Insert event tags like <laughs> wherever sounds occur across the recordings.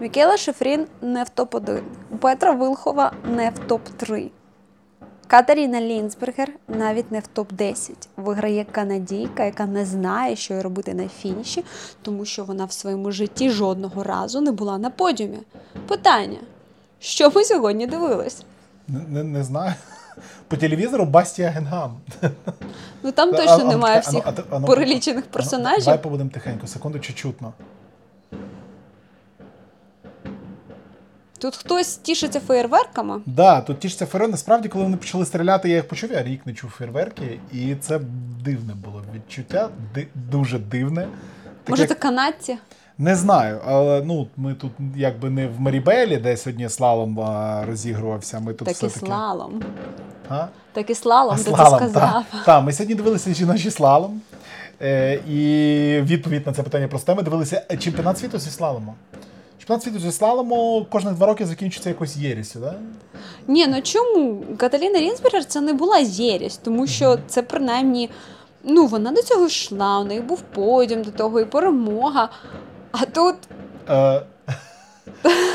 Мікела Шефрін не в топ-1. Петра Вилхова не в топ-3. Катеріна Лінсбергер навіть не в топ-10. Виграє канадійка, яка не знає, що робити на фініші, тому що вона в своєму житті жодного разу не була на подіумі. Питання: що ми сьогодні дивились? Не, не, не знаю. По телевізору Бастія Генгам. Ну там точно а- немає а- всіх а- перелічених Давай побудемо тихенько, секунду чи чутно. Тут хтось тішиться феєрверками. Да, тут тішиться фейерверки. Насправді, коли вони почали стріляти, я їх почув, я рік не чув фейерверки, і це дивне було відчуття, ди- дуже дивне. Таке, Може, як- це канадці? Не знаю, але ну ми тут якби не в Марібелі, де сьогодні слалом а, розігрувався. Ми тут Так і слалом. А? Так і слалом, А ти це сказав. Так, та, ми сьогодні дивилися жіночий слалом. Е, і відповідь на це питання просте. Ми дивилися чемпіонат світу зі слалому. Чемпіонат світу зі слалому кожних два роки закінчується якось єрістю, да? Ні, ну чому? Каталіна Рінсбергер це не була єрість, тому що це принаймні. Ну, вона до цього йшла, у неї був подіум до того і перемога. А тут Е,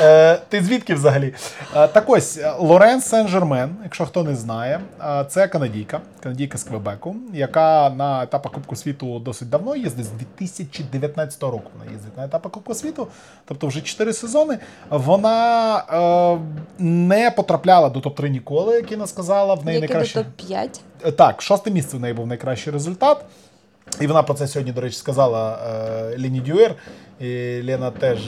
е, ти звідки взагалі? Е, так ось е, Лорен Сен-Жермен, якщо хто не знає, е, це канадійка, канадійка з Квебеку, яка на етапах Кубку світу досить давно їздить, з 2019 року вона їздить на етапах Кубку світу, тобто вже 4 сезони. Вона е, не потрапляла до топ-3 ніколи, як Інна сказала. В неї найкраще. топ-5. Е, Так, шосте місце в неї був найкращий результат. І вона про це сьогодні, до речі, сказала Лені Дюєр. І Лена теж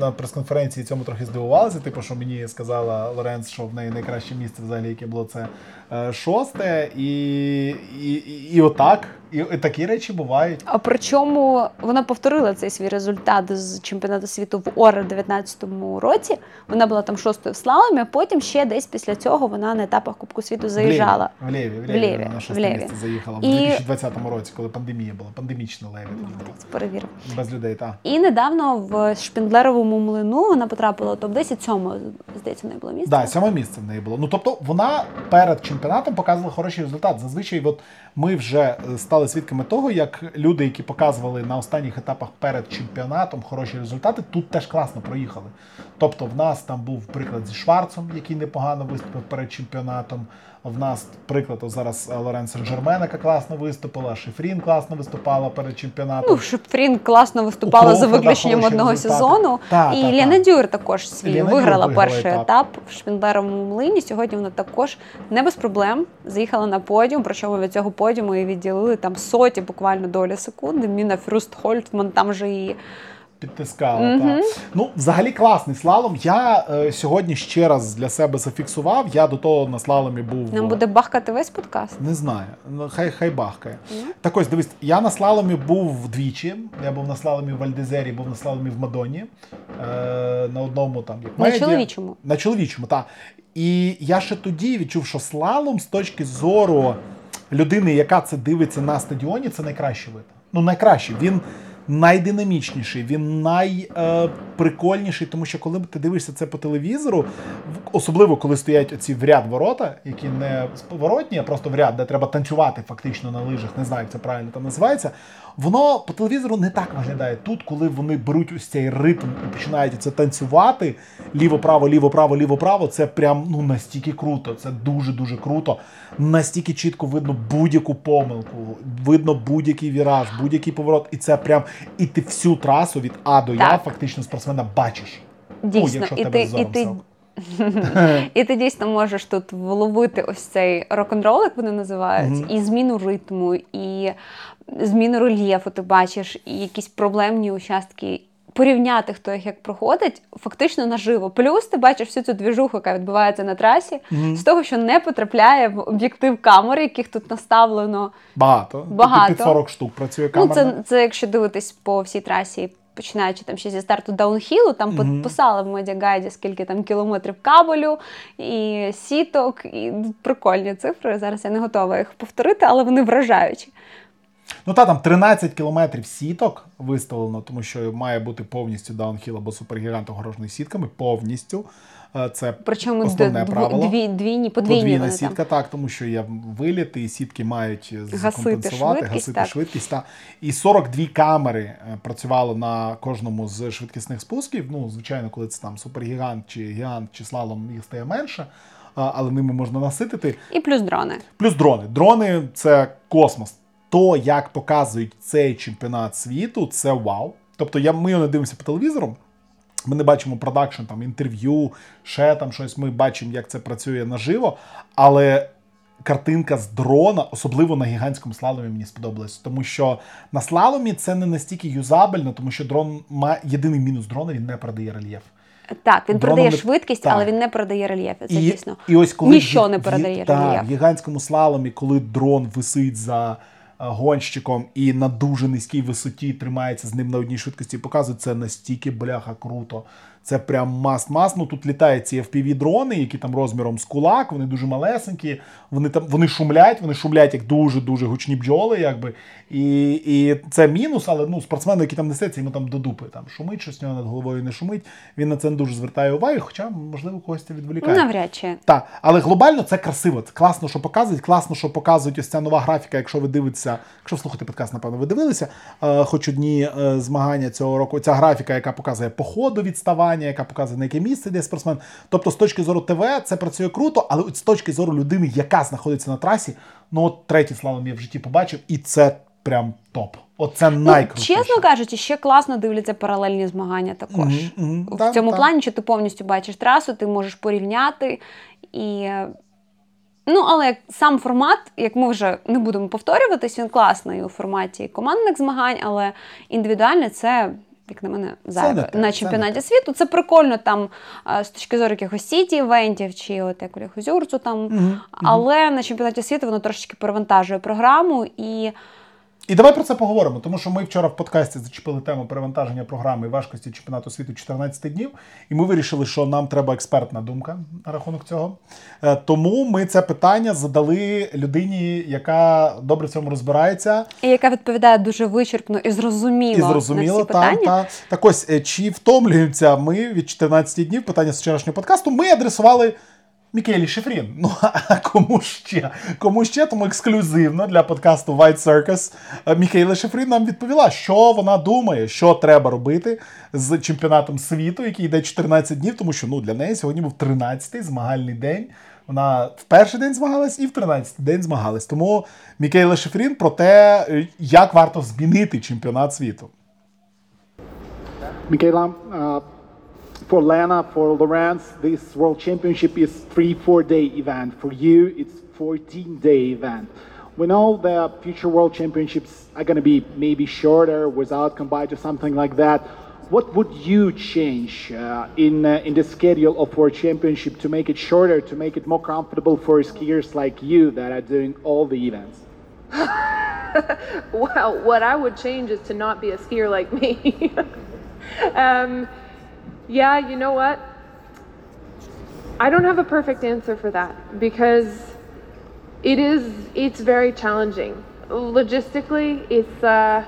на, прес-конференції цьому трохи здивувалася. Типу, що мені сказала Лоренц, що в неї найкраще місце взагалі, яке було це е, шосте. І, і, і, і отак. І, і такі речі бувають. А причому вона повторила цей свій результат з чемпіонату світу в Оре в 19-му році. Вона була там шостою в слаломі, а потім ще десь після цього вона на етапах Кубку світу заїжджала. В Леві, в Леві, в Леві, вона на в шосте Леві. місце заїхала в 2020 році, коли пандемія була. Пандемічна була. Перевірив. Без людей, так. І недавно в Шпіндлеровому млину вона потрапила у топ-10, сьомо, здається, в неї було місце. Да, сьоме місце в неї було. Ну тобто вона перед чемпіонатом показувала хороший результат. Зазвичай, от ми вже е, стали свідками того, як люди, які показували на останніх етапах перед чемпіонатом хороші результати, тут теж класно проїхали. Тобто, в нас там був приклад зі Шварцом, який непогано виступив перед чемпіонатом. В нас приклад зараз е, Лорен Сен-Жермен, яка класно виступила, Шифрін класно виступала перед чемпіонатом. Ну, Шепфрін класно виступала за виключенням одного сезону. Та, і та, та. Лена Дюр також свій Лена виграла Дюр перший етап. етап в Шпіндлеровому млині. Сьогодні вона також не без проблем заїхала на подіум. Причому від цього подіуму і відділили там соті буквально долі секунди. Міна Фрюстхольтман там же її Підтискала. Мгм. Та. Ну, взагалі класний слалом. Я е, сьогодні ще раз для себе зафіксував. Я до того на слаломі був. нам е, буде бахкати весь подкаст. Не знаю. Ну, хай хай бахкає. Ні? Так ось, дивись, я на слаломі був вдвічі. Я був на слаломі в Вальдезері, був на слаломі в Мадоні. Е, на одному там як На медіа. чоловічому. На чоловічому, так. І я ще тоді відчув, що слалом з точки зору людини, яка це дивиться на стадіоні, це найкращий вид. Ну, найкращий. Він найдинамічніший, він найприкольніший, тому що коли ти дивишся це по телевізору, особливо коли стоять оці в ряд ворота, які не поворотні, а просто в ряд, де треба танцювати фактично на лижах, не знаю, як це правильно там називається. Воно по телевізору не так виглядає. Тут, коли вони беруть ось цей ритм і починають це танцювати ліво-право, ліво-право, ліво-право, це прям ну настільки круто. Це дуже дуже круто. Настільки чітко видно будь-яку помилку, видно будь-який віраж, будь-який поворот, і це прям і ти всю трасу від А до Я Так. фактично спортсмена бачиш. Дійсно, ну, якщо в і тебе ти, і ти, <laughs> і ти дійсно можеш тут вловити ось цей рок-н-рол, як вони називають, Мгм. і зміну ритму, і зміну рельєфу. Ти бачиш, і якісь проблемні участки. Порівняти, хто їх як проходить, фактично наживо. Плюс ти бачиш всю цю двіжуху, яка відбувається на трасі, Мгм. з того, що не потрапляє в об'єктив камери, яких тут наставлено. Багато. Багато. Під 40 штук працює Ну, це, це якщо дивитись по всій трасі, починаючи там ще зі старту даунхілу, там Мгм. mm писали в медіагайді, скільки там кілометрів кабелю і сіток, і прикольні цифри. Зараз я не готова їх повторити, але вони вражаючі. Ну та там 13 кілометрів сіток виставлено, тому що має бути повністю даунхіл або супергігант огорожений сітками. Повністю. Е, Це Причому основне дв- правило. дві, двійні, подвійні Подвійна вони сітка, там. так, тому що є виліти, і сітки мають Гасити компенсувати, швидкість, гасити так. швидкість. Та. І 42 камери е, працювало на кожному з швидкісних спусків. Ну, звичайно, коли це там супергігант чи гігант чи слалом їх стає менше, але ними можна наситити. І плюс дрони. Плюс дрони. Дрони це космос. То, як показують цей чемпіонат світу, це вау. Тобто, я, ми його не дивимося по телевізору. Ми не бачимо продакшн, там інтерв'ю, ще там щось. Ми бачимо, як це працює наживо. Але картинка з дрона, особливо на гігантському слаломі, мені сподобалась. Тому що на слаломі це не настільки юзабельно, тому що дрон має єдиний мінус дрона, він не передає рельєф. Так, він Дроном передає не- швидкість, так. але він не передає рельєфи. Це і, дійсно. і ось коли Ніщо не передає рельєф. в гігантському слаломі, коли дрон висить за гонщиком і на дуже низькій висоті тримається з ним на одній швидкості, показує це настільки бляха круто. Це прям must-must. Ну тут літають ці FPV-дрони, які там розміром з кулак, вони дуже малесенькі, вони там вони шумлять, вони шумлять як дуже-дуже гучні бджоли, якби. І, і це мінус, але ну, спортсмену, який там несеться, йому там до дупи там шумить, щось нього над головою не шумить. Він на це не дуже звертає увагу, хоча, можливо, когось це відволікає. Навряд чи. Так, але глобально це красиво. Це класно, що показують. Класно, що показують ось ця нова графіка. Якщо ви дивитеся, якщо слухати подкаст, напевно, ви дивилися. Е, хоч одні е, змагання цього року. Ця графіка, яка показує по ходу відставання, яка показує на яке місце де спортсмен. Тобто, з точки зору ТВ, це працює круто, але з точки зору людини, яка знаходиться на трасі, ну от третій слалом я в житті побачив, і це прям топ. Оце Ну, чесно кажучи, ще класно дивляться паралельні змагання також. Мгм, мгм. В Так, цьому так. плані, що ти повністю бачиш трасу, ти можеш порівняти і. Ну, але сам формат, як ми вже не будемо повторюватись, він класний у форматі командних змагань, але індивідуально це, як на мене, зайве. те, На чемпіонаті світу це прикольно там е, з точки зору якихось сіті івентів, чи от як у Ліхозюрцу там. Угу, Але на чемпіонаті світу воно трошечки перевантажує програму і. І давай про це поговоримо, тому що ми вчора в подкасті зачепили тему перевантаження програми і важкості чемпіонату світу 14 днів, і ми вирішили, що нам треба експертна думка на рахунок цього. Е, Тому ми це питання задали людині, яка добре в цьому розбирається, І яка відповідає дуже вичерпно і зрозуміло, і зрозуміло на всі питання. Та. Так ось, е, чи втомлюємося ми від 14 днів питання з вчорашнього подкасту, ми адресували. Мікелі Шефрін. Ну а кому ще? Кому ще? Тому ексклюзивно для подкасту White Circus е, Мікейла Шефрін нам відповіла, що вона думає, що треба робити з чемпіонатом світу, який йде 14 днів, тому що ну для неї сьогодні був 13-й змагальний день. Вона в перший день змагалась і в 13-й день змагалась. Тому Мікейла Шефрін про те, е, як варто змінити чемпіонат світу. Michaela, uh, for Lena, for Lawrence, this World Championship is three, four day event. For you, it's 14 day event. We know the future World Championships are going to be maybe shorter without combined or something like that. What would you change uh, in uh, in the schedule of World Championship to make it shorter, to make it more comfortable for skiers like you that are doing all the events? <laughs> Well, what I would change is to not be a skier like me. <laughs> um, yeah, you know what? I don't have a perfect answer for that because it is it's very challenging. Logistically, it's uh,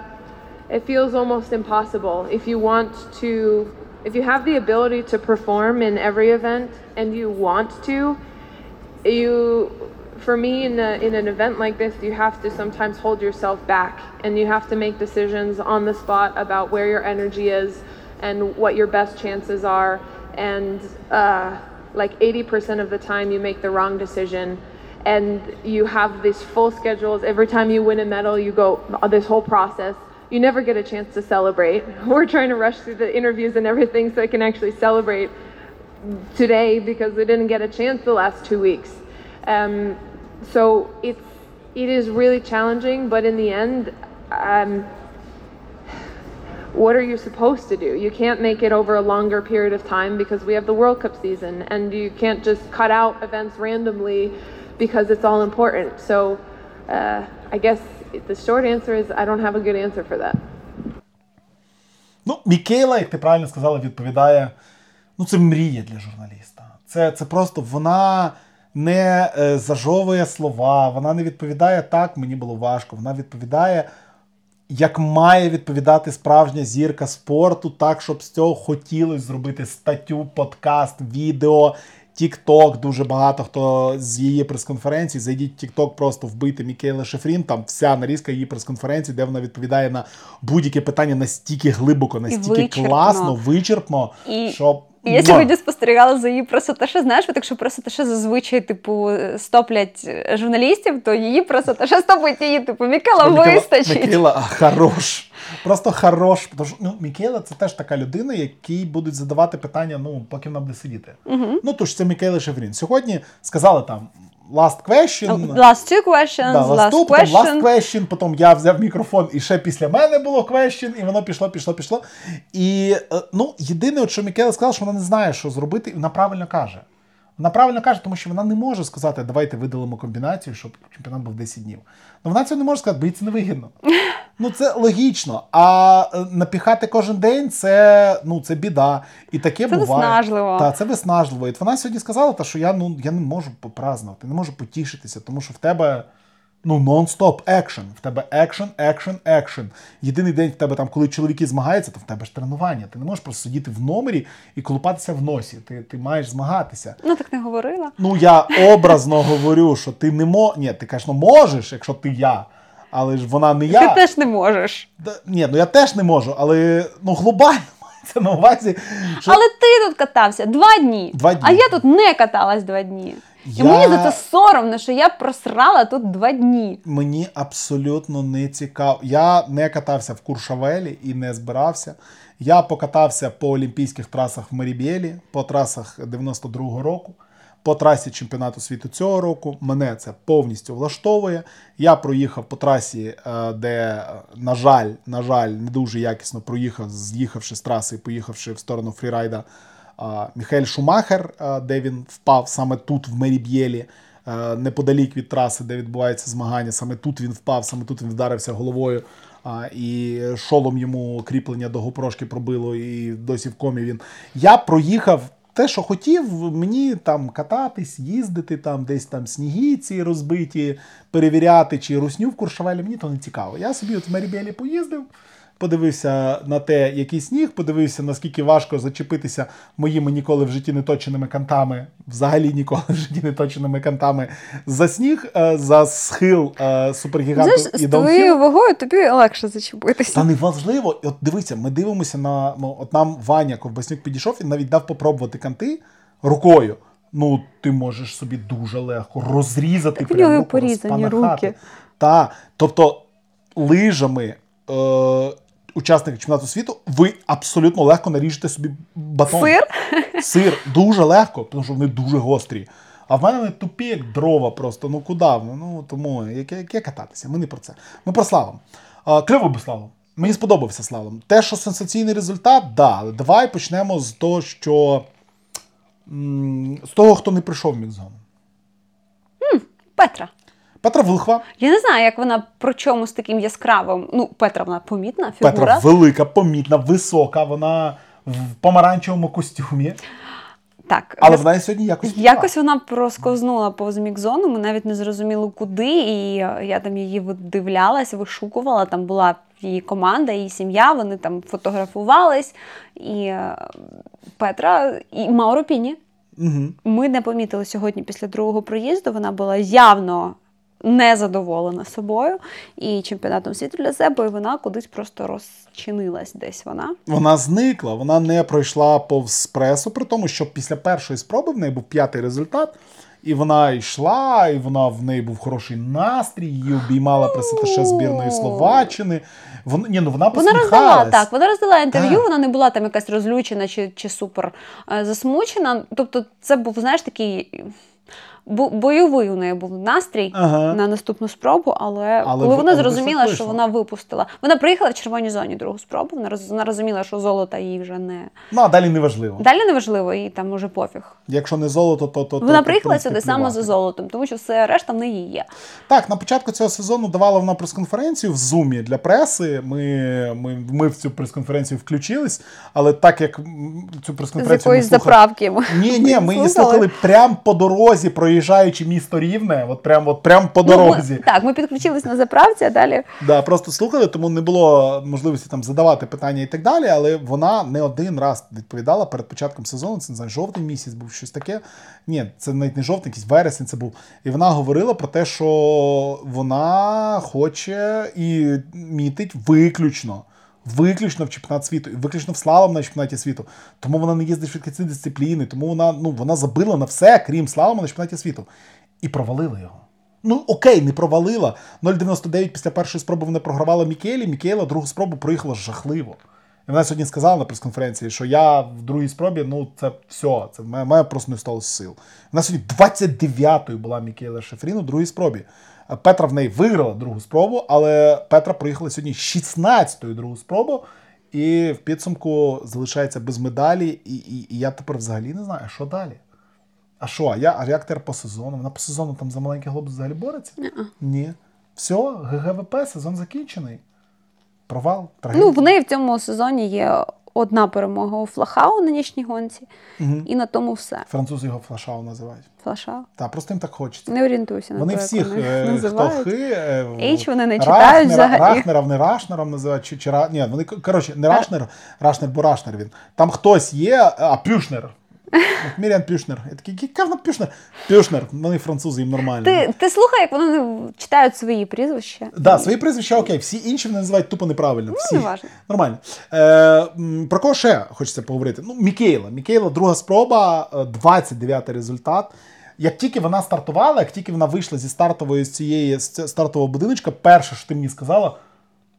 it feels almost impossible if you want to if you have the ability to perform in every event and you want to you for me in, a, in an event like this you have to sometimes hold yourself back and you have to make decisions on the spot about where your energy is and what your best chances are. And uh, like 80% of the time you make the wrong decision and you have these full schedules. Every time you win a medal you go this whole process. You never get a chance to celebrate. <laughs> We're trying to rush through the interviews and everything so i can actually celebrate today because we didn't get a chance the last two weeks. Um, so it's it is really challenging, but in the end, um, what are you supposed to do? You can't make it over a longer period of time because we have the World Cup season, and you can't just cut out events randomly because it's all important. So uh, I guess the short answer is I don't have a good answer for that. Ну, Мікейла, як ти правильно сказала, відповідає. Ну, це мрія для журналіста. Це, це просто вона не е, зажовує слова, вона не відповідає так, мені було важко. Вона відповідає як має відповідати справжня зірка спорту, так, щоб з цього хотілося зробити статтю, подкаст, відео. Тік-Ток, дуже багато хто з її прес-конференції. Зайдіть Тік-Ток, просто вбити Мікаела Шиффрін. Там вся нарізка її прес-конференції, де вона відповідає на будь-яке питання настільки глибоко, настільки вичерпно. класно, вичерпно, І- що І Я сьогодні спостерігала за її пресаташе. Знаєш, так що пресаташе зазвичай, типу, стоплять журналістів, то її пресоташе стопить її, типу, Мікела Мікела- вистачить. Мікела хорош. Просто хорош. Тому що, ну, Мікела це теж така людина, якій будуть задавати питання, ну, поки вона буде сидіти. Угу. Ну, то ж це Мікейла Шеврін. Сьогодні сказали там last question. Last two questions, Да, last last two, потім last question. question, потім я взяв мікрофон, і ще після мене було question, і воно пішло, пішло, пішло. І е, ну, єдине, от що Мікела сказала, що вона не знає, що зробити, і вона правильно каже. Вона правильно каже, тому що вона не може сказати, давайте видалимо комбінацію, щоб чемпіонат був 10 днів. Ну вона цього не може сказати, бо їй це невигідно. Ну це логічно. А е, напіхати кожен день це, ну, це біда. І таке Це буває. виснажливо. Та, це виснажливо. І вона сьогодні сказала, та, що я, ну, я не можу попразнувати, не можу потішитися, тому що в тебе ну, нон-стоп екшен. В тебе екшен, екшен, екшен. Єдиний день в тебе там, коли чоловіки змагаються, то в тебе ж тренування. Ти не можеш просто сидіти в номері і колупатися в носі. Ти, ти маєш змагатися. Ну так не говорила. Ну, я образно говорю, що ти не можеш. Ні, ти кажеш, ну можеш, якщо ти я. Але ж вона не я. Ти теж не можеш. Да, ні, ну я теж не можу, але ну глобально <laughs> мається на увазі. Що... Але ти тут катався два дні. Два дні. А я тут не каталась два дні. І мені за це соромно, що я просрала тут два дні. Мені абсолютно не цікаво. Я не катався в Куршавелі і не збирався. Я покатався по олімпійських трасах в Мерібелі, по трасах 92-го року, по трасі чемпіонату світу цього року. Мене це повністю влаштовує. Я проїхав по трасі, е, де, е, на жаль, на жаль, не дуже якісно проїхав, з'їхавши з траси поїхавши в сторону фрірайда. а, Міхаель Шумахер, де він впав саме тут, в Мерібелі, е, неподалік від траси, де відбувається змагання. Саме тут він впав, саме тут він вдарився головою. І шолом йому кріплення до гопрошки пробило, і досі в комі він. Я проїхав те, що хотів, мені там кататись, їздити, там десь там сніги ці розбиті, перевіряти, чи русню в Куршавелі, мені то не цікаво. Я собі от в Мерібелі поїздив, подивився на те, який сніг, подивився, наскільки важко зачепитися моїми ніколи в житті не точеними кантами, взагалі ніколи в житті не точеними кантами за сніг, е, за схил е, супергіганту Знаєш, і з твоєю вагою тобі легше зачепитися. Та неважливо. І От дивися, ми дивимося на. Ну, от нам Ваня Ковбаснюк підійшов і навіть дав попробувати канти рукою. Ну, ти можеш собі дуже легко розрізати Так руку, порізані руки. Та, тобто лижами е, учасники чемпіонату світу, ви абсолютно легко наріжете собі батон. Сир? Сир дуже легко, тому що вони дуже гострі. А в мене вони тупі, як дрова просто. Ну куди? Ну тому яке, яке кататися? Ми не про це. Ми про. А, кльово би слалом. Мені сподобався слалом. Те, що сенсаційний результат, да. Але давай почнемо з того, що з того, хто не прийшов в мікзон. Петра. Петра Вилхва. Я не знаю, як вона про чому з таким яскравим. Ну, Петра вона помітна фігура. Петра велика, помітна, висока, вона в помаранчевому костюмі. Так, Але вона сьогодні якось. Якось вона просковзнула повз мікзону, ми навіть не зрозуміли куди. І я там її видивлялась, вишукувала. Там була її команда, її сім'я, вони там фотографувались. І е, Петра і Мауро Піні. Угу. Ми не помітили сьогодні після другого проїзду. Вона була явно незадоволена собою і чемпіонатом світу для себе, і вона кудись просто розчинилась десь вона. Вона зникла, вона не пройшла повз пресу, при тому, що після першої спроби в неї був п'ятий результат. І вона йшла, і вона в неї був хороший настрій, її обіймала пресаташе збірної Словаччини. Вона, ні, ну вона Вона роздала так, вона роздала інтерв'ю, Так. вона не була там якась розлючена чи, чи супер е, засмучена. Тобто, це був, знаєш, такий бойовий у неї був настрій Ага. на наступну спробу, але, Але коли в- вона зрозуміла, що вона випустила. Вона приїхала в червоній зоні другу спробу. Вона роз- вона розуміла, що золота їй вже не Ну, а далі не важливо. далі не важливо, їй там уже пофіг. Якщо не золото, то. то Вона то, приїхала сюди саме за золотом, тому що все решта в неї є. Так, на початку цього сезону давала вона прес-конференцію в Зумі для преси. Ми, ми, ми в цю прес-конференцію включились, але так як цю прес-конференцію. якоїсь слухали- заправки. Ні, ні, ми її Слухали. прямо по дорозі, проїжджаючи місто Рівне, от прям, от прям по Ну, дорозі. так, ми підключились на заправці, а далі Да, просто слухали, тому не було можливості там задавати питання і так далі. Але вона не один раз відповідала перед початком сезону. Це не знаю, жовтий місяць був щось таке. Ні, це навіть не жовтий, якийсь вересень це був. І вона говорила про те, що вона хоче і мітить виключно. Виключно в чемпіонат світу, і виключно в слалом на чемпіонаті світу. Тому вона не їздить в швидкісні дисципліни, тому вона, ну, вона забила на все, крім слалому на чемпіонаті світу. І провалила його. Ну, окей, не провалила. 0,99 після першої спроби вона програвала Мікелі. Мікела другу спробу проїхала жахливо. І вона сьогодні сказала на прес-конференції, що я в другій спробі, ну це все, це мене, мене просто не сталося сил. Вона сьогодні 29-ю була Мікела Шефрін у другій спробі. Петра в неї виграла другу спробу, але Петра проїхала сьогодні 16-ю другу спробу. І в підсумку залишається без медалі. І, і, і я тепер взагалі не знаю, а що далі. А що, а я, а як тепер по сезону? Вона по сезону там за маленький глобус взагалі бореться? Ні. Все, ГГВП, сезон закінчений. Провал, трагедія. ну в неї в цьому сезоні є одна перемога у Флахау на нічній гонці, і на тому все. Французи його флашау називають. Флашау. Так, просто їм так хочеться. Не орієнтуйся на Вони те, всіх, вони е, <laughs> хто називають. хи, е, H вони не читають взагалі. Рашнера, вони Рашнером називають, чи, чи ні, вони, коротше, не Рашнер, Рашнер, бо Рашнер він. Там хтось є, а Пюшнер. От Міріам Пюшнер. Я такий, яка вона Пюшнер? Пюшнер, вони французи, їм нормально. Ти, ти слухай, як вони читають свої прізвища. Да, свої прізвища окей, всі інші вони називають тупо неправильно. Всі. Ну, неважно. Нормально. Е, про кого ще хочеться поговорити? Ну, Мікейла. Мікейла, друга спроба, е, 29-й результат. Як тільки вона стартувала, як тільки вона вийшла зі стартової з цієї з стартового будиночка, перше, що ти мені сказала,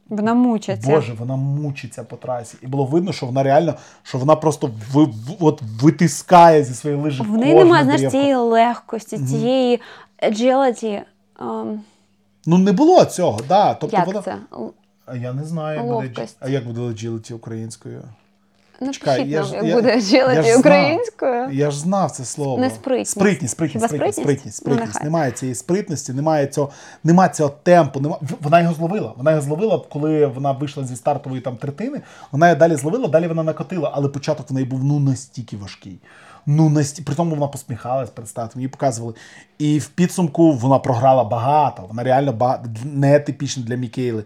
Вона мучиться. Боже, вона мучиться по трасі. І було видно, що вона реально, що вона просто ви, в- от витискає зі своєї лижі. В неї немає знаєш, цієї легкості, цієї agility. Um... Ну не було цього, да. Тобто як вона. це? Я не знаю, як буде, а як буде agility українською. Напишіть Чекай, я нам, ж- як я- буде я ж agility знав. українською. Я ж знав це слово. Не спритність. Спритність, спритність, Хіба спритність, спритність? спритність, Ну, нехай. Немає цієї спритності, немає цього, немає цього темпу. Нема... в- Вона його зловила. Вона його зловила, коли вона вийшла зі стартової там третини. Вона її далі зловила, далі вона накотила, але початок в неї був ну настільки важкий. Ну, насті... При тому вона посміхалась перед стартом, її показували. І в підсумку вона програла багато. Вона реально ба... нетипічна для Мікейли.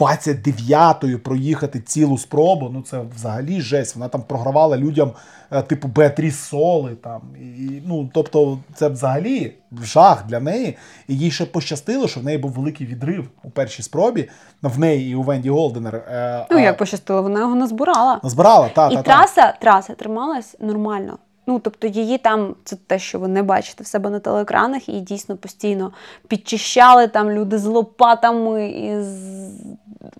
29-ю проїхати цілу спробу. Ну це взагалі жесть. Вона там програвала людям, е, типу Беатріс Соли. Там. І, ну, тобто, це взагалі жах для неї. І їй ще пощастило, що в неї був великий відрив у першій спробі. В неї і у Венді Голденер. Е, Ну, як пощастило, вона його назбирала. Збирала, та, І та, та. траса, траса трималась нормально. Ну, тобто її там, це те, що ви не бачите в себе на телеекранах, її дійсно постійно підчищали там люди з лопатами і з...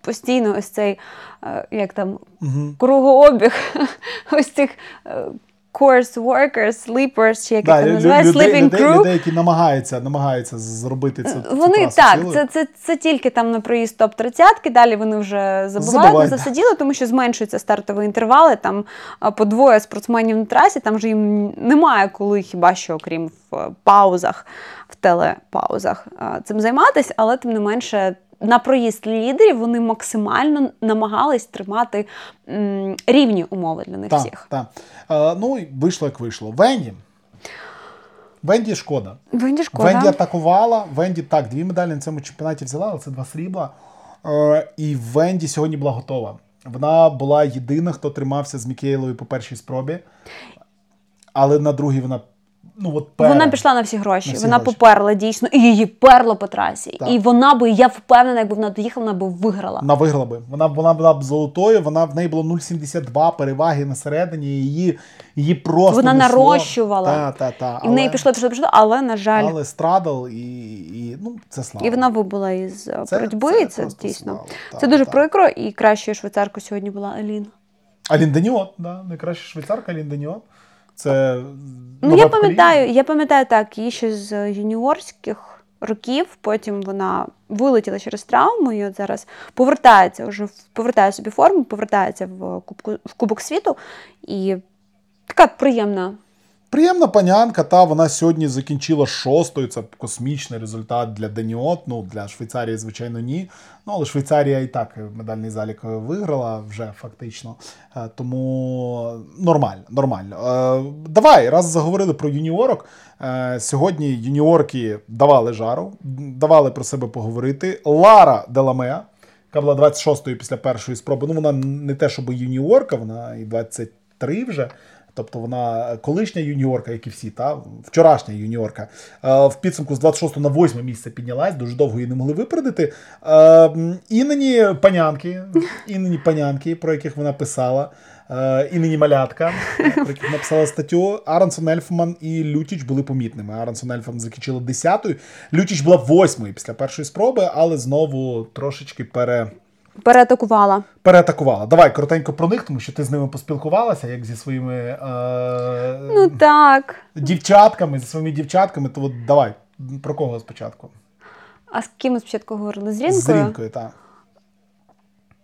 постійно ось цей, е, як там, кругообіг <laughs> ось цих е, course workers, sleepers, чи як Да, там лю- людей, sleeping людей, crew. людей, які намагаються, намагаються зробити це. цю Вони трасу так, це, це, це тільки там на проїзд топ 30 далі вони вже забувають, не да. засиділи, тому що зменшуються стартові інтервали. Там по двоє спортсменів на трасі, там вже їм немає коли, хіба що, окрім в е, паузах, в телепаузах цим займатися, але тим не менше. На проїзд лідерів вони максимально намагались тримати м, рівні умови для них Так, всіх. так. Е, ну, і вийшло, як вийшло. Венді. Венді шкода. Венді шкода. Венді атакувала. Венді так, дві медалі на цьому чемпіонаті взяла, але це два срібла. Е, і Венді сьогодні була готова. Вона була єдина, хто тримався з Мікейлою по першій спробі. Але на другій вона. Ну, от Вона пішла на всі гроші. На всі вона гроші. поперла дійсно, і її перло по трасі. Так. І вона би, я впевнена, якби вона доїхала, вона би виграла. Вона виграла би. Вона, вона була б золотою, вона в неї було 0,72 переваги на середині, її, її просто. Вона несло. нарощувала. Та, та, та. І в неї пішло, пішло, пішло, але, на жаль, Але страдал і, і ну, це слава. і вона вибула із е, Це- боротьби, це і це дійсно. слава. Це дуже прикро, і кращою швейцаркою сьогодні була Алін. Алін Деніот, да, найкраща швейцарка Алін Деніот. Це Ну, я пам'ятаю, я пам'ятаю так, її ще з юніорських років. Потім вона вилетіла через травму і от зараз повертається вже повертає собі форму, повертається в кубку в Кубок світу. І така приємна Приємна панянка, та вона сьогодні закінчила шостою. Це космічний результат для Даніот. Ну для Швейцарії, звичайно, ні. Ну але Швейцарія і так медальний залік виграла вже фактично. Е, Тому нормально, нормально. Е, Давай, раз заговорили про юніорок. е, Сьогодні юніорки давали жару, давали про себе поговорити. Лара Деламеа, яка була 26-ю після першої спроби. Ну, вона не те, щоб юніорка, вона і 23 вже. Тобто вона колишня юніорка, як і всі, та вчорашня юніорка. Е, В підсумку з 26 на 8 місце піднялась, дуже довго її не могли випередити. Е, м, Іннині панянки, Іннині панянки, про яких вона писала. Е, Іннині малятка, про яких написала статтю. Аронсон Ельфман і Лютіч були помітними. Аронсон Ельфман закінчила 10-ю. Лютіч була 8-ю після першої спроби, але знову трошечки пере. Переатакувала. Переатакувала. Давай коротенько про них, тому що ти з ними поспілкувалася, як зі своїми е... Ну так. дівчатками, зі своїми дівчатками, то от давай, про кого спочатку? А з ким ми спочатку говорили? З Рінкою? З Рінкою, так.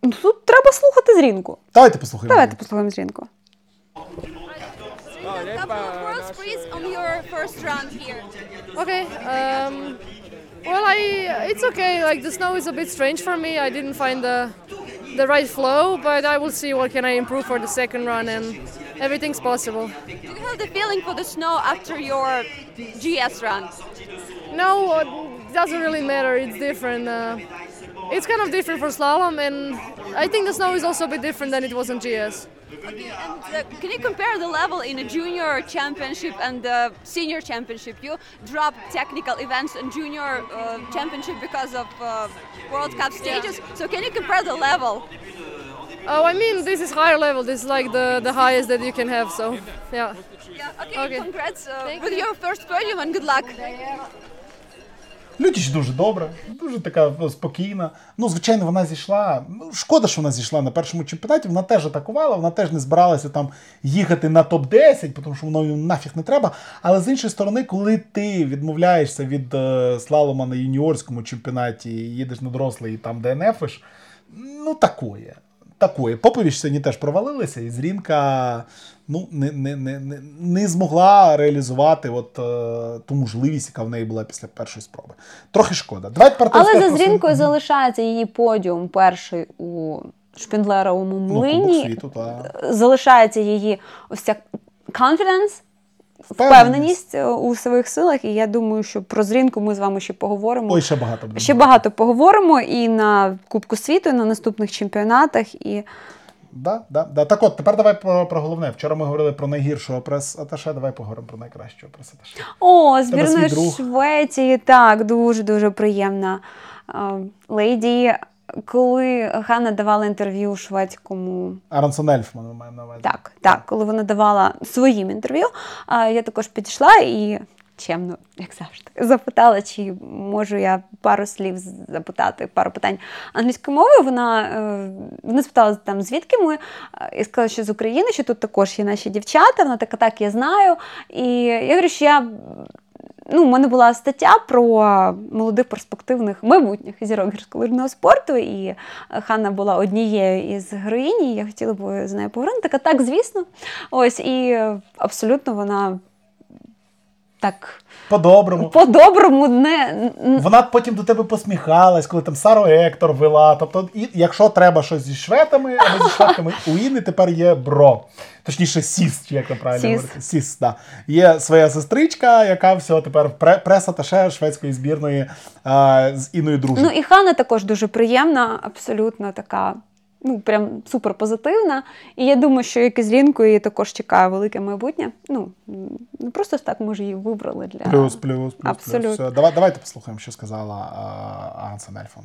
Ну, Тут треба слухати з Рінку. Давайте послухаємо. Давайте послухаємо з Рінку. couple of words, please, on your first round here. Okay. Um, well, I it's okay. Like the snow is a bit strange for me. I didn't find the the right flow, but I will see what can I improve for the second run, and everything's possible. Do you have the feeling for the snow after your GS run? No, it doesn't really matter. It's different. Uh, it's kind of different for slalom, and I think the snow is also a bit different than it was on GS. Okay, and uh, can you compare the level in a junior championship and the senior championship? You drop technical events in junior uh, championship because of uh, World Cup stages. So can you compare the level? Oh, I mean, this is higher level. This is like the the highest that you can have. So, yeah. Yeah. Okay. Okay. Congrats uh, with you. your first podium and good luck. Лютіч дуже добра, дуже така ну, спокійна. Ну, звичайно, вона зійшла. Ну, шкода, що вона зійшла на першому чемпіонаті. Вона теж атакувала, вона теж не збиралася там їхати на топ-10, тому що воно нафіг не треба. Але з іншої сторони, коли ти відмовляєшся від е, слалома на юніорському чемпіонаті, їдеш на дорослий і там ДНФиш, ну такое. Такое. Поповіч сьогодні теж провалилися, і Зрінка ну, не, не, не, не, не змогла реалізувати от, е, ту можливість, яка в неї була після першої спроби. Трохи шкода. Давайте Але за Зрінкою залишається її подіум перший у Шпіндлеровому ну, світу, та. залишається її ось ця confidence, Впевненість. е, у своїх силах. І я думаю, що про зрінку ми з вами ще поговоримо. Ой, ще багато буде. Ще багато поговоримо і на Кубку світу, і на наступних чемпіонатах. І Да, да, да. Так от, тепер давай про, про головне. Вчора ми говорили про найгіршого прес-аташе, давай поговоримо про найкращого прес-аташе. о, збірної. Швеції, так, дуже дуже приємна е, леді. Коли Ганна давала інтерв'ю шведському Аронсон Ельфман ми маємо на увазі. Так, так, коли вона давала своїм інтерв'ю, я також підійшла і чемно, як завжди, запитала, чи можу я пару слів запитати, пару питань англійською мовою. Вона, е, вона спитала там, звідки ми, і сказала, що з України, що тут також є наші дівчата. Вона така, так, я знаю. І я говорю, що я. Ну, у мене була стаття про молодих перспективних майбутніх зірок гірськолижного спорту, і Ханна була однією із героїні, я хотіла б з нею поговорити. Так, звісно. Ось, і абсолютно вона так По-доброму. по-доброму не. Вона потім до тебе посміхалась, коли там Сару Ектор вела. Тобто, і, якщо треба щось зі шведами або зі шведками, у Інни тепер є bro. Точніше, sis, чи як там правильно говорити. Sis, да. Є своя сестричка, яка все тепер пре- прес-аташе шведської збірної а, з Інною дружить. Ну і Ханна також дуже приємна, абсолютно така. Ну, прям супер позитивна. І я думаю, що як і з Лінкою її також чекає велике майбутнє. Ну, не просто ж так, може, її вибрали для. Плюс, плюс, плюс. Абсолютно. Плюс. Все. Давай, давайте послухаємо, що сказала а, Ансен Ельфон.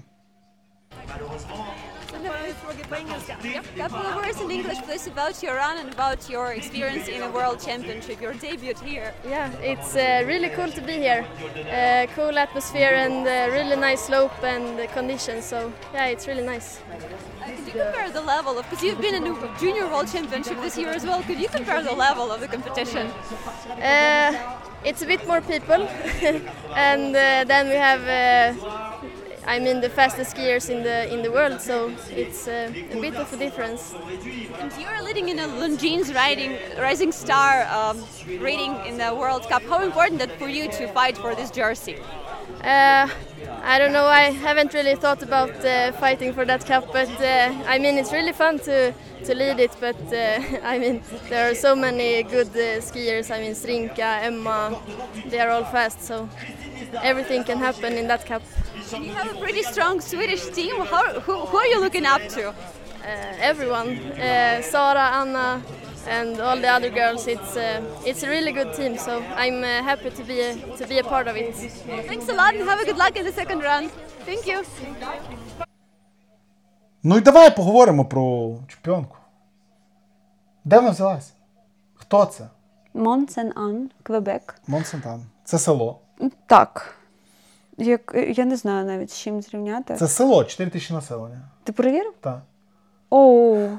Couple of words in English, please, about your run and about your experience in a World Championship, your debut here. Yeah, it's uh, really cool to be here. Uh, cool atmosphere and uh, really nice slope and uh, conditions. So yeah, it's really nice. Uh, could you compare the level of, because you've been in a Junior World Championship this year as well, could you compare the level of the competition? Uh, it's a bit more people, <laughs> and uh, then we have uh, I mean the fastest skiers in the in the world, so it's uh, a bit of a difference. And you're leading in a Longines riding Rising Star um, rating in the World Cup. How important that for you to fight for this jersey? Uh, I don't know. I haven't really thought about uh, fighting for that cup, but uh, I mean it's really fun to to lead it. But uh, <laughs> I mean there are so many good uh, skiers. I mean Strinka, Emma, they are all fast, so everything can happen in that cup. You have a pretty strong Swedish team. How, who, who are you looking up to? Uh, everyone, Sara, Anna, and all the other girls. It's uh, it's a really good team, so I'm uh, happy to be a, to be a part of it. Thanks a lot and have a good luck in the second round. Thank you. Ну і давай поговоримо про чемпіонку. Де вона взялась? Хто це? Монсен-Ан, Квебек. Монсентан. Це село. Так. Як, я не знаю навіть з чим зрівняти. Це село, 4 тисячі населення. Ти перевірив? Так. Оу.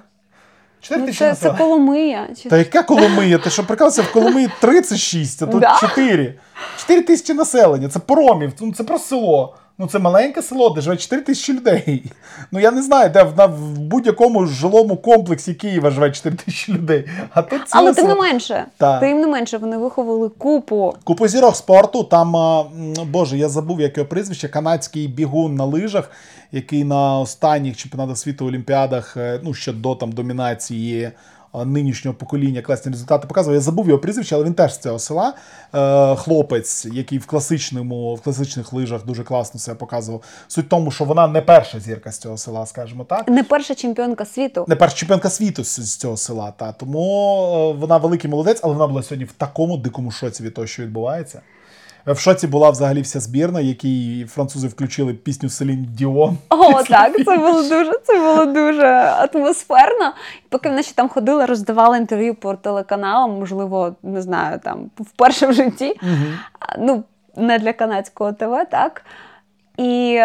4 Ну, тисячі це, це. Коломия. Чи... Та яка Коломия? Ти що прикалався в Коломиї 36, а тут 4. 4 тисячі населення. Це промів, ну це просто село. Ну це маленьке село, де живе 4 тисячі людей. Ну я не знаю, де в, на, в будь-якому жилому комплексі Києва живе 4 тисячі людей. А тут ціле Але тим не менше, Так. тим не менше, вони виховали купу. Купу зірок спорту. Там, а, боже, я забув як його прізвище, канадський бігун на лижах, який на останніх чемпіонатах світу Олімпіадах, е, ну ще до там домінації нинішнього покоління класні результати показував. Я забув його прізвище, але він теж з цього села. Е, хлопець, який в класичному, в класичних лижах дуже класно себе показував. Суть в тому, що вона не перша зірка з цього села, скажімо так. Не перша чемпіонка світу. Не перша чемпіонка світу з, цього села. Та. Тому е, вона великий молодець, але вона була сьогодні в такому дикому шоці від того, що відбувається. В шоці була взагалі вся збірна, якій французи включили пісню Селін Діон. О, так, це було дуже, це було дуже атмосферно. Поки вони ще там ходили, роздавали інтерв'ю по телеканалам, можливо, не знаю, там вперше в житті. А, Ну, не для канадського ТВ, так. І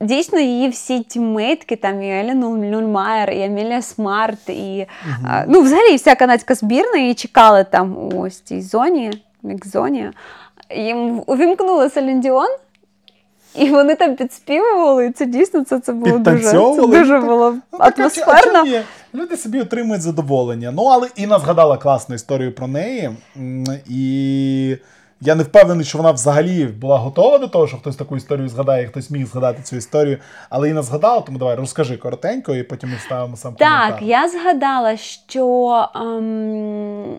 дійсно її всі тіммейтки, там і Елі Нульмайер, і Амелія Смарт, і а, ну, взагалі вся канадська збірна її чекали там у ось цій зоні, мікс-зоні. Їм увімкнули Селін Діон. І вони там підспівували, і це дійсно це, це було дуже, це дуже було Ну, так, а чи- а атмосферно. Люди собі отримують задоволення. Ну, але Інна згадала класну історію про неї. І я не впевнений, що вона взагалі була готова до того, що хтось таку історію згадає, хтось міг згадати цю історію. Але Інна згадала, тому давай розкажи коротенько, і потім ми вставимо сам Так, коментар. я згадала, що ем,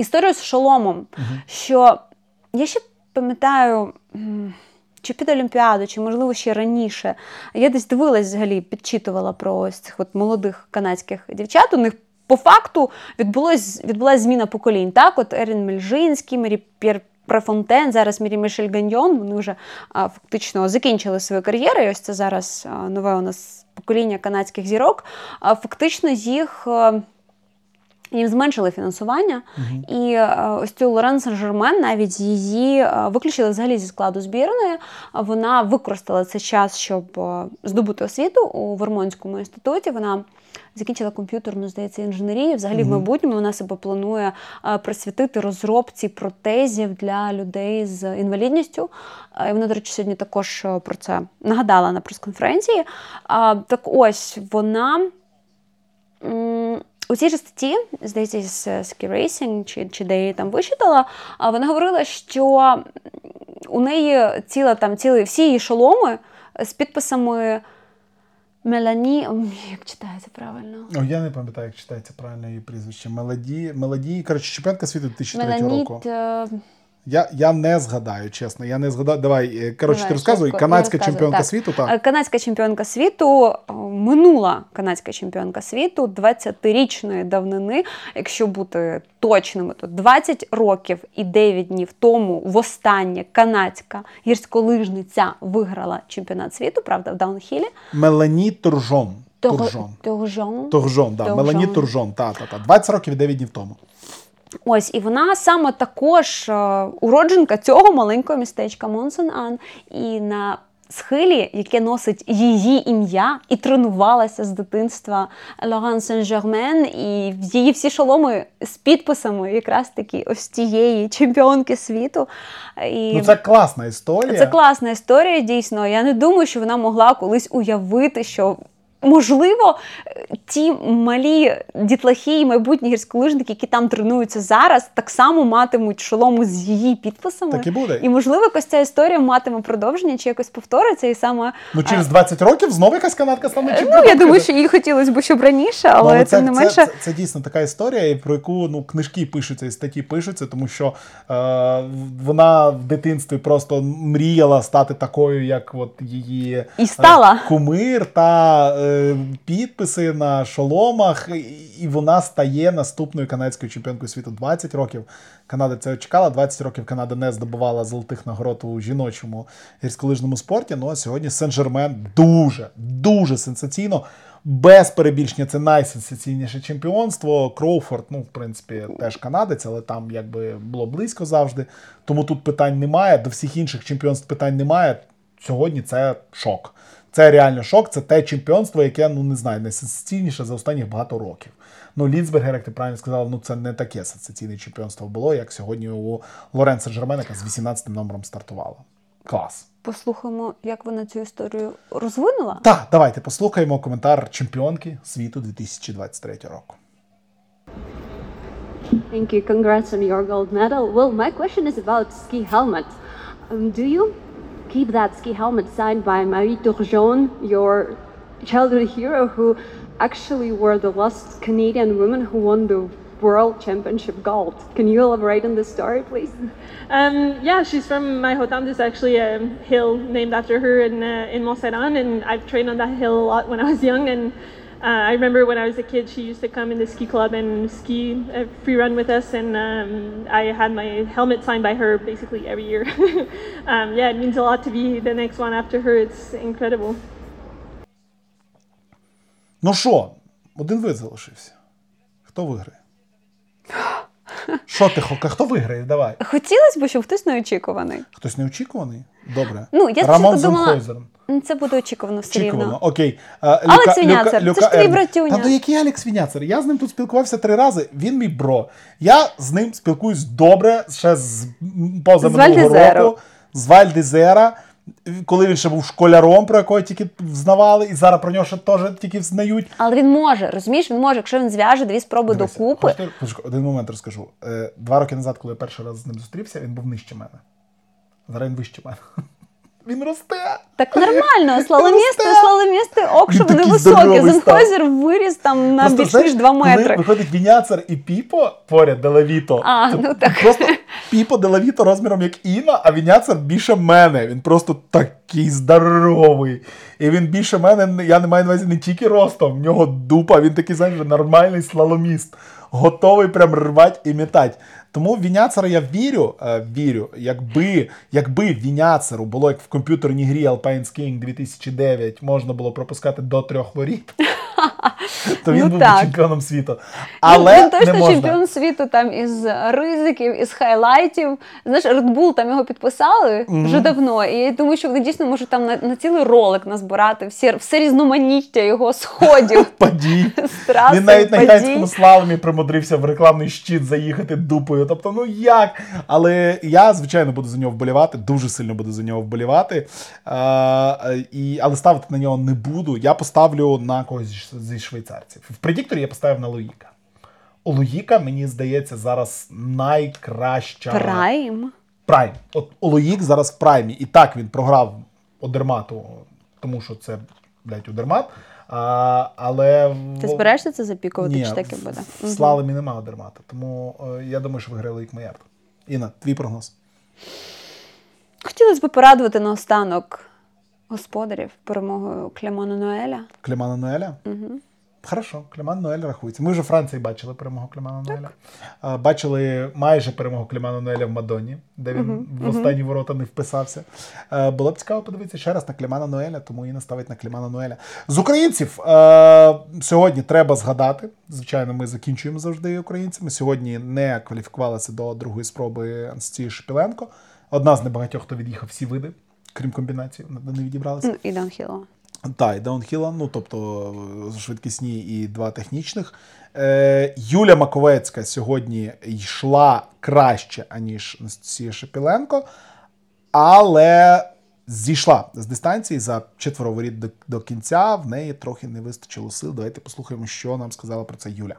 історію з шоломом, що я ще пам'ятаю. Чи під Олімпіаду, чи можливо ще раніше. Я десь дивилась взагалі, підчитувала про ось цих от молодих канадських дівчат. У них по факту відбулось, відбулася зміна поколінь. Так, от Ерін Мельжинський, Мері П'єр Префонтен, зараз Мірі Мішель Ганьйон. Вони вже а, фактично закінчили свою кар'єру. І ось це зараз а, нове у нас покоління канадських зірок. А, фактично їх. е, їм зменшили фінансування, і е, ось цю Лорен Сен-Жермен навіть її е, виключили взагалі зі складу збірної. Вона використала цей час, щоб е, здобути освіту у Вермонтському інституті. Вона закінчила комп'ютерну, здається, інженерію. Взагалі, в майбутньому вона себе планує присвятити розробці протезів для людей з інвалідністю. І вона, до речі, сьогодні також про це нагадала на прес-конференції. Так ось вона. У цій же статті, здається, з Ski Racing, чи, чи де я її там вичитала, вона говорила, що у неї ціла там ціли всі її шоломи з підписами Мелані. Як читається правильно? О, я не пам'ятаю, як читається правильно її прізвище. Мелодії, мелодії, коротше, чемпіонка світу 2003 Меланіт. року. Я, я не згадаю, чесно. Я не згадаю. Давай, е, коротше, ти розказуй. Канадська чемпіонка так. світу, так. Е, Канадська чемпіонка світу, е, минула канадська чемпіонка світу 20-річної давнини, якщо бути точними, то 20 років і 9 днів тому востаннє канадська гірськолижниця виграла чемпіонат світу, правда, в даунхілі. Мелані Туржон. Туржон. Туржон. Туржон, да. Мелані Туржон, та, та, та. 20 років і 9 днів тому. Ось, і вона саме також е, уродженка цього маленького містечка Мон-Сент-Анн. І на схилі, яке носить її ім'я, і тренувалася з дитинства Лоран Сен-Жермен, і її всі шоломи з підписами якраз таки ось тієї чемпіонки світу. І... Ну, це класна історія. Це класна історія, дійсно. Я не думаю, що вона могла колись уявити, що. Можливо, ті малі дітлахи і майбутні гірськолижники, які там тренуються зараз, так само матимуть шолому з її підписами. Так і буде. І можливо, якось ця історія матиме продовження чи якось повториться, і саме Ну, через 20 років знову якась канадка стане ну я думаю, що їй хотілося б щоб раніше, Ну, але це, тим не менше. це, це дійсно така історія, про яку ну, книжки пишуться і статті пишуться, тому що е, вона в дитинстві просто мріяла стати такою, як от її І стала. е, кумир та е, підписи на шоломах, і- вона стає наступною канадською чемпіонкою світу 20 років. Канада це чекала. 20 років Канада не здобувала золотих нагород у жіночому гірськолижному спорті. Ну а сьогодні Сен-Жермен дуже, дуже сенсаційно. Без перебільшення це найсенсаційніше чемпіонство. Кроуфорд, ну, в принципі, теж канадець, але там якби було близько завжди. Тому тут питань немає. До всіх інших чемпіонств питань немає. Сьогодні це шок. Це реально шок. Це те чемпіонство, яке, ну не знаю, найсенсаційніше за останніх багато років. Ну, Ліцбергер, як ти правильно сказав, ну це не таке сенсаційне чемпіонство було, як сьогодні у Лоренса Жермена, яка з 18 номером стартувала. Клас. Послухаємо, як вона цю історію розвинула. Так, давайте послухаємо коментар чемпіонки світу 2023 року. Thank you. Congrats on your gold medal. Well, my question is about ski helmet. Um, do you keep that ski helmet signed by Marie Turgeon, your childhood hero, who actually were the last Canadian woman who won the World Championship gold? Can you elaborate on this story, please? Um, yeah, she's from my hometown. There's actually a hill named after her in uh, in Mont Anne, and I've trained on that hill a lot when I was young. And uh, I remember when I was a kid, she used to come in the ski club and ski a free run with us, and um, I had my helmet signed by her basically every year. um, yeah, it means a lot to be the next one after her. It's incredible. Ну що, один вид залишився. Хто виграє? Що ти, Хока, хто виграє? Давай. Хотілося б, щоб хтось неочікуваний. Хтось неочікуваний? Добре. Ну, я Рамон спочатку думала, Зенхойзер. «М, це буде очікувано все Очікувано. рівно. Окей. А, Алекс Віняцер, це ж твій братюня. Та до який Алекс Віняцер? Я з ним тут спілкувався три рази. Він мій bro. Я з ним спілкуюсь добре ще з поза минулого року. З Валь-д'Ізера. Коли він ще був школяром, про якого тільки взнавали, і зараз про нього ще теж тільки взнають. Але він може, розумієш, він може, якщо він зв'яже дві спроби Дивися, докупи. почекай, один момент розкажу. Е, Два роки назад, коли я перший раз з ним зустрівся, він був нижче мене. Зараз він вище мене. Він росте. Так нормально, слаломісти, слаломісти, ок, що вони високі. здоровий виріс там на більш ніж 2 метри. виходить Віняцер і Піпо поряд Делавіто. А, ну так. Просто Піпо Делавіто розміром як Іна, а Віняцер більше мене. Він просто такий здоровий. І він більше мене, я не маю на увазі не тільки ростом, в нього дупа, він такий, знаєш, нормальний слаломіст. Готовий прям рвати і метати. Тому Віняцера я вірю, е, вірю, якби, якби Віняцеру було як в комп'ютерній грі Alpine King 2009, можна було пропускати до трьох воріт, <laughs> то він Ну був так. чемпіоном світу. Ну, Але він точно не можна. чемпіон світу там із ризиків, із хайлайтів. Знаєш, Red Bull там його підписали вже давно. І я думаю, що вони дійсно можуть там на, на цілий ролик назбирати всі, все різноманіття його сходів. <laughs> Падій. з траси, Він навіть на падій. гігантському слаломі примудрився в рекламний щит заїхати дупою. Тобто, ну як? Але я, звичайно, буду за нього вболівати, дуже сильно буду за нього вболівати. А, і, але ставити на нього не буду. Я поставлю на когось зі швейцарців. В предікторі я поставив на Луїка. У Луїка, мені здається, зараз найкраща. Прайм. Прайм. От Олоїк зараз в праймі. І так він програв Одермату, тому що це, блядь, Одермат. А, але Ти збираєшся це запікувати, Ні, чи так і в- буде? В слаломі немає Одермата. Тому е, я думаю, що виграє Лоїк Маєрт. Інна, твій прогноз. Хотілося б порадувати наостанок господарів перемогою Клемана Ноеля. Клемана Ноеля? Угу. Хорошо, Клеман Ноель рахується. Ми вже в Франції бачили перемогу Клемана Ноеля. А, Бачили майже перемогу Клемана Ноеля в Мадоні, де він в останні ворота не вписався. Було б цікаво подивитися ще раз на Клемана Ноеля, тому і наставить на Клемана Ноеля. З українців сьогодні треба згадати. Звичайно, ми закінчуємо завжди українцями. Сьогодні не кваліфікувалася до другої спроби Анастасії Шепіленко. Одна з небагатьох, хто від'їхав всі види. Крім комбінації, не відібралися. Ну, і Даунхіла. Так, і даунхіла, ну тобто е, швидкісні і два технічних. Е, Юля Маковецька сьогодні йшла краще, аніж Анастасія Шепіленко, але зійшла з дистанції за четверо воріт до, до кінця. В неї трохи не вистачило сил. Давайте послухаємо, що нам сказала про це Юля.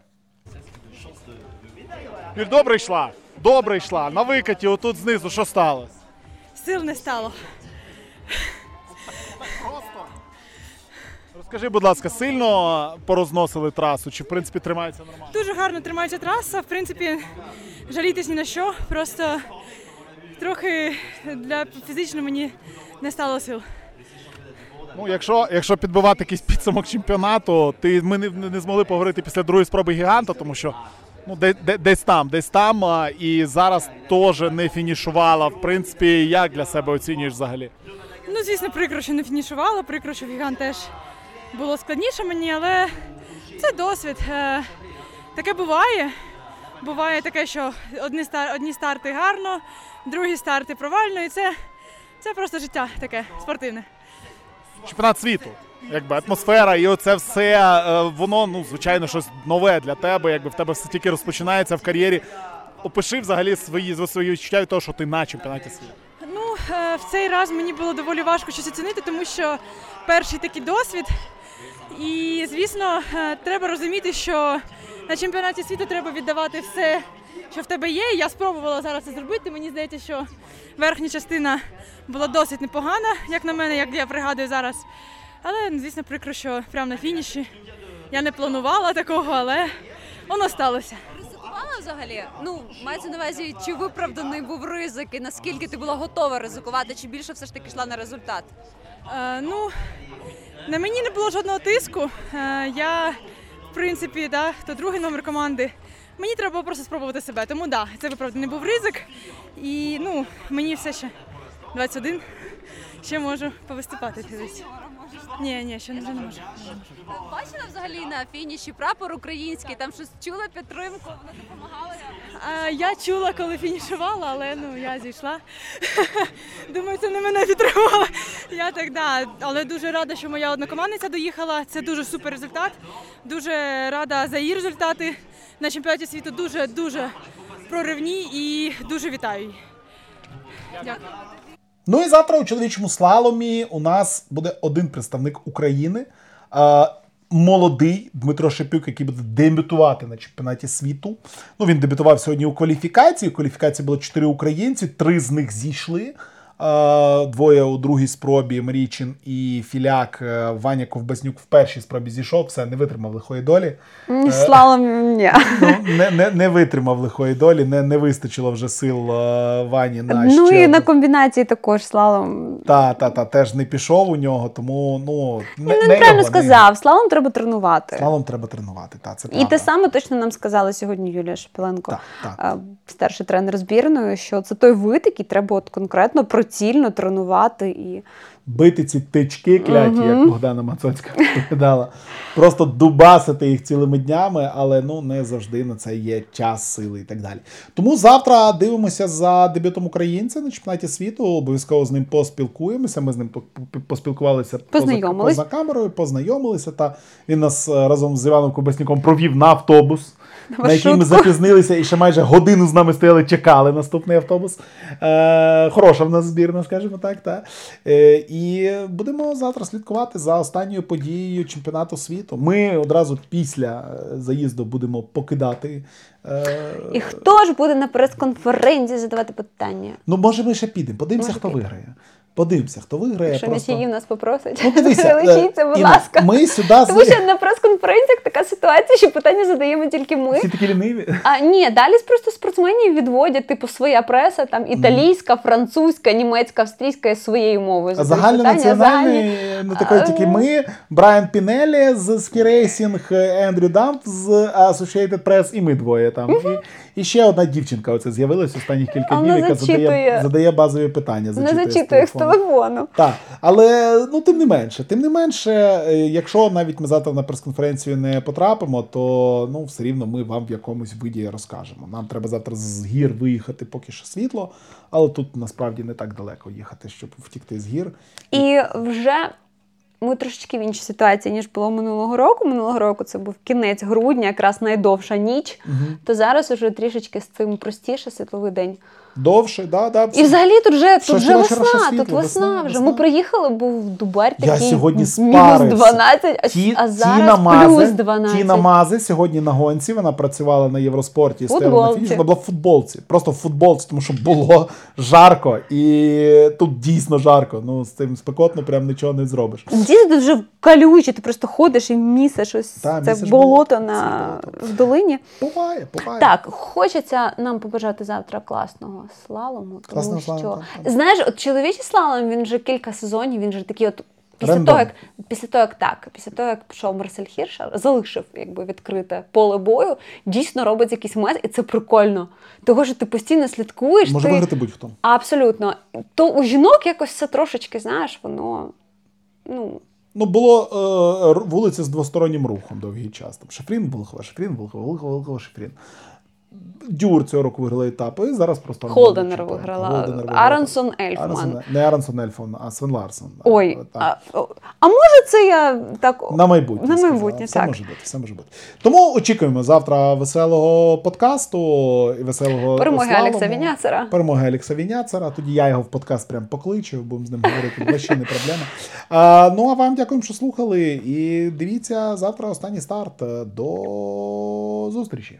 Юль, добре йшла. Добре йшла. На викаті, отут знизу, що сталося? Сил не стало. Розкажи, будь ласка, сильно порозносили трасу, чи в принципі тримається нормально? Дуже гарно тримається траса. В принципі, жалітись ні на що. Просто трохи для фізично мені не стало сил. Ну, якщо, якщо підбивати якийсь підсумок чемпіонату, ти ми не, не змогли поговорити після другої спроби гіганта, тому що ну, де, де, десь там, десь там, а, і зараз теж не фінішувала. В принципі, як для себе оцінюєш взагалі? Ну, звісно, прикро, що не фінішувала, прикро, що гігант теж було складніше мені, але це досвід. Е, Таке буває. Буває таке, що одні, стар, одні старти гарно, другі старти провально, і це, це просто життя таке спортивне. Чемпіонат світу, якби атмосфера, і оце все, е, воно, ну, звичайно, щось нове для тебе, якби в тебе все тільки розпочинається в кар'єрі. Опиши взагалі свої, свої відчуття від того, що ти на чемпіонаті світу. Ну, е, в цей раз мені було доволі важко щось оцінити, тому що перший такий досвід. І, звісно, е, треба розуміти, що на чемпіонаті світу треба віддавати все, що в тебе є. Я спробувала зараз це зробити. Мені здається, що верхня частина була досить непогана, як на мене, як я пригадую зараз. Але, звісно, прикро, що прямо на фініші. Я не планувала такого, але воно сталося. Ризикувала взагалі? Ну, мається на увазі, чи виправданий був ризик, і наскільки ти була готова ризикувати, чи більше все ж таки йшла на результат? Е, ну, на мені не було жодного тиску. Е, я, в принципі, да, хто другий номер команди. Мені треба було просто спробувати себе. Тому да, це виправданий був ризик. І ну, мені все ще 21. Ще можу повиступати дивись. Ні, ні, ще не вже не можу. Бачила взагалі на фініші прапор український, там щось чула підтримку, вона допомагала. А, я чула, коли фінішувала, але ну я зійшла. <laughs> Думаю, це не мене підтримувало. Я так да. Але дуже рада, що моя однокомандниця доїхала. Це дуже супер результат. Дуже рада за її результати на чемпіонаті світу. Дуже дуже проривні і дуже вітаю її. Дякую. Ну і завтра у чоловічому слаломі у нас буде один представник України. Молодий Дмитро Шепюк, який буде дебютувати на чемпіонаті світу. Ну, він дебютував сьогодні у кваліфікації. У кваліфікації було чотири українці, три з них зійшли. Е, Двоє у другій спробі Мрічин і Філяк Е, Ваня Ковбаснюк в першій спробі зійшов, все не витримав лихої долі. Ні, слалом ні. Ну, не, не, не витримав лихої долі, не, не вистачило вже сил е, Вані на Ну ще і на комбінації також слалом. Та, та, та, теж не пішов у нього, тому ну не, Він не правильно сказав, слалом треба тренувати. Слалом треба тренувати. Та, це І те саме точно нам сказала сьогодні Юлія Шепіленко, старший тренер збірної, що це той вид, який треба от конкретно прицільно тренувати і Бити ці тички кляті, Мгм. як Богдана Мацоцька розповідала. Просто дубасити їх цілими днями, але ну не завжди на це є час, сили і так далі. Тому завтра дивимося за дебютом українця на чемпіонаті світу. Обов'язково з ним поспілкуємося. Ми з ним по- по- поспілкувалися Познайомились. поза камерою, познайомилися. Та він нас е, разом з Іваном Кубасніком провів на автобус. На який ми запізнилися і ще майже годину з нами стояли, чекали наступний автобус. Е, хороша в нас збірна, скажімо так. Та. Е, і будемо завтра слідкувати за останньою подією чемпіонату світу. Ми одразу після е, заїзду будемо покидати. Е, І хто ж буде на прес-конференції задавати питання? Ну, може, ми ще підемо. Подивимося, Може, хто піде. виграє. Подивимося, хто виграє. Якщо просто... Місіїв нас попросить, Ну, е, будь Інна, ласка. Ми сюди Тому що на прес-конференціях така ситуація, що питання задаємо тільки ми. Всі такі ліниві. А ні, далі просто спортсменів відводять, типу, своя преса, там італійська, французька, німецька, австрійська своєю мовою. А загальнонаціональний, загальні. не такий А, тільки ну. ми, Брайан Пінелі з Ski Racing, Ендрю Дамп з Associated Press, і ми двоє там. І ще одна дівчинка оце з'явилась останніх кілька днів, яка задає, задає базові питання. Не зачитує з телефону. телефону. Так, але ну тим не менше, тим не менше, е, якщо навіть ми завтра на прес-конференцію не потрапимо, то ну все рівно ми вам в якомусь виді розкажемо. Нам треба завтра з гір виїхати, поки що світло, але тут насправді не так далеко їхати, щоб втікти з гір. І вже ми трошечки в іншій ситуації, ніж було минулого року. Минулого року це був кінець грудня, якраз найдовша ніч. То зараз уже трішечки з цим простіше світловий день. Довше, да, да. І взагалі тут вже, тут вже весна, світло, тут весна, весна, вже. весна. Ми приїхали, був Дубар Я такий сьогодні мінус 12, а, Ті, а зараз Тіна плюс 12. Тіна Мазе сьогодні на гонці. Вона працювала на Євроспорті. стояла на фініші. Вона була в футболці. Просто в футболці, тому що було жарко. І тут дійсно жарко. Ну, з цим спекотно прям нічого не зробиш. Тут вже калючі, ти просто ходиш і місиш ось Та, це болото на в долині. Буває, буває. Так, хочеться нам побажати завтра класного слалому, тому Класного що слалому, так, так. знаєш, от чоловічий слалом він вже кілька сезонів, він же такий, от після Рандом. того, як після того, як так, після того, як пішов Марсель Хіршер, залишив якби відкрите поле бою, дійсно робить якийсь мет, і це прикольно. Того, що ти постійно слідкуєш. Може ти... виграти будь-хто. Абсолютно. То у жінок якось це трошечки, знаєш, воно. Ну, Ну, було е, вулиця з двостороннім рухом довгий час. Там Шиффрін, Влхова, Шиффрін, Влхова, Влхова, Влхова, Шиффрін. Дюр цього року виграла етапи, і зараз просто Холденер виграла. Холденер виграла. Аронсон Ельфман. Не Аронсон Ельфман, а Свен Ларсон. Ой, Так. а, а може це я так На майбутнє. На майбутнє, все так. може бути, все може бути. Тому очікуємо завтра веселого подкасту і веселого Перемоги. Алекса Віняцера. Перемоги Алекса Віняцера. Тоді я його в подкаст прям покличу, будемо з ним говорити. Вообще не проблема. А, ну а вам дякуємо, що слухали. І дивіться завтра останній старт. До зустрічі.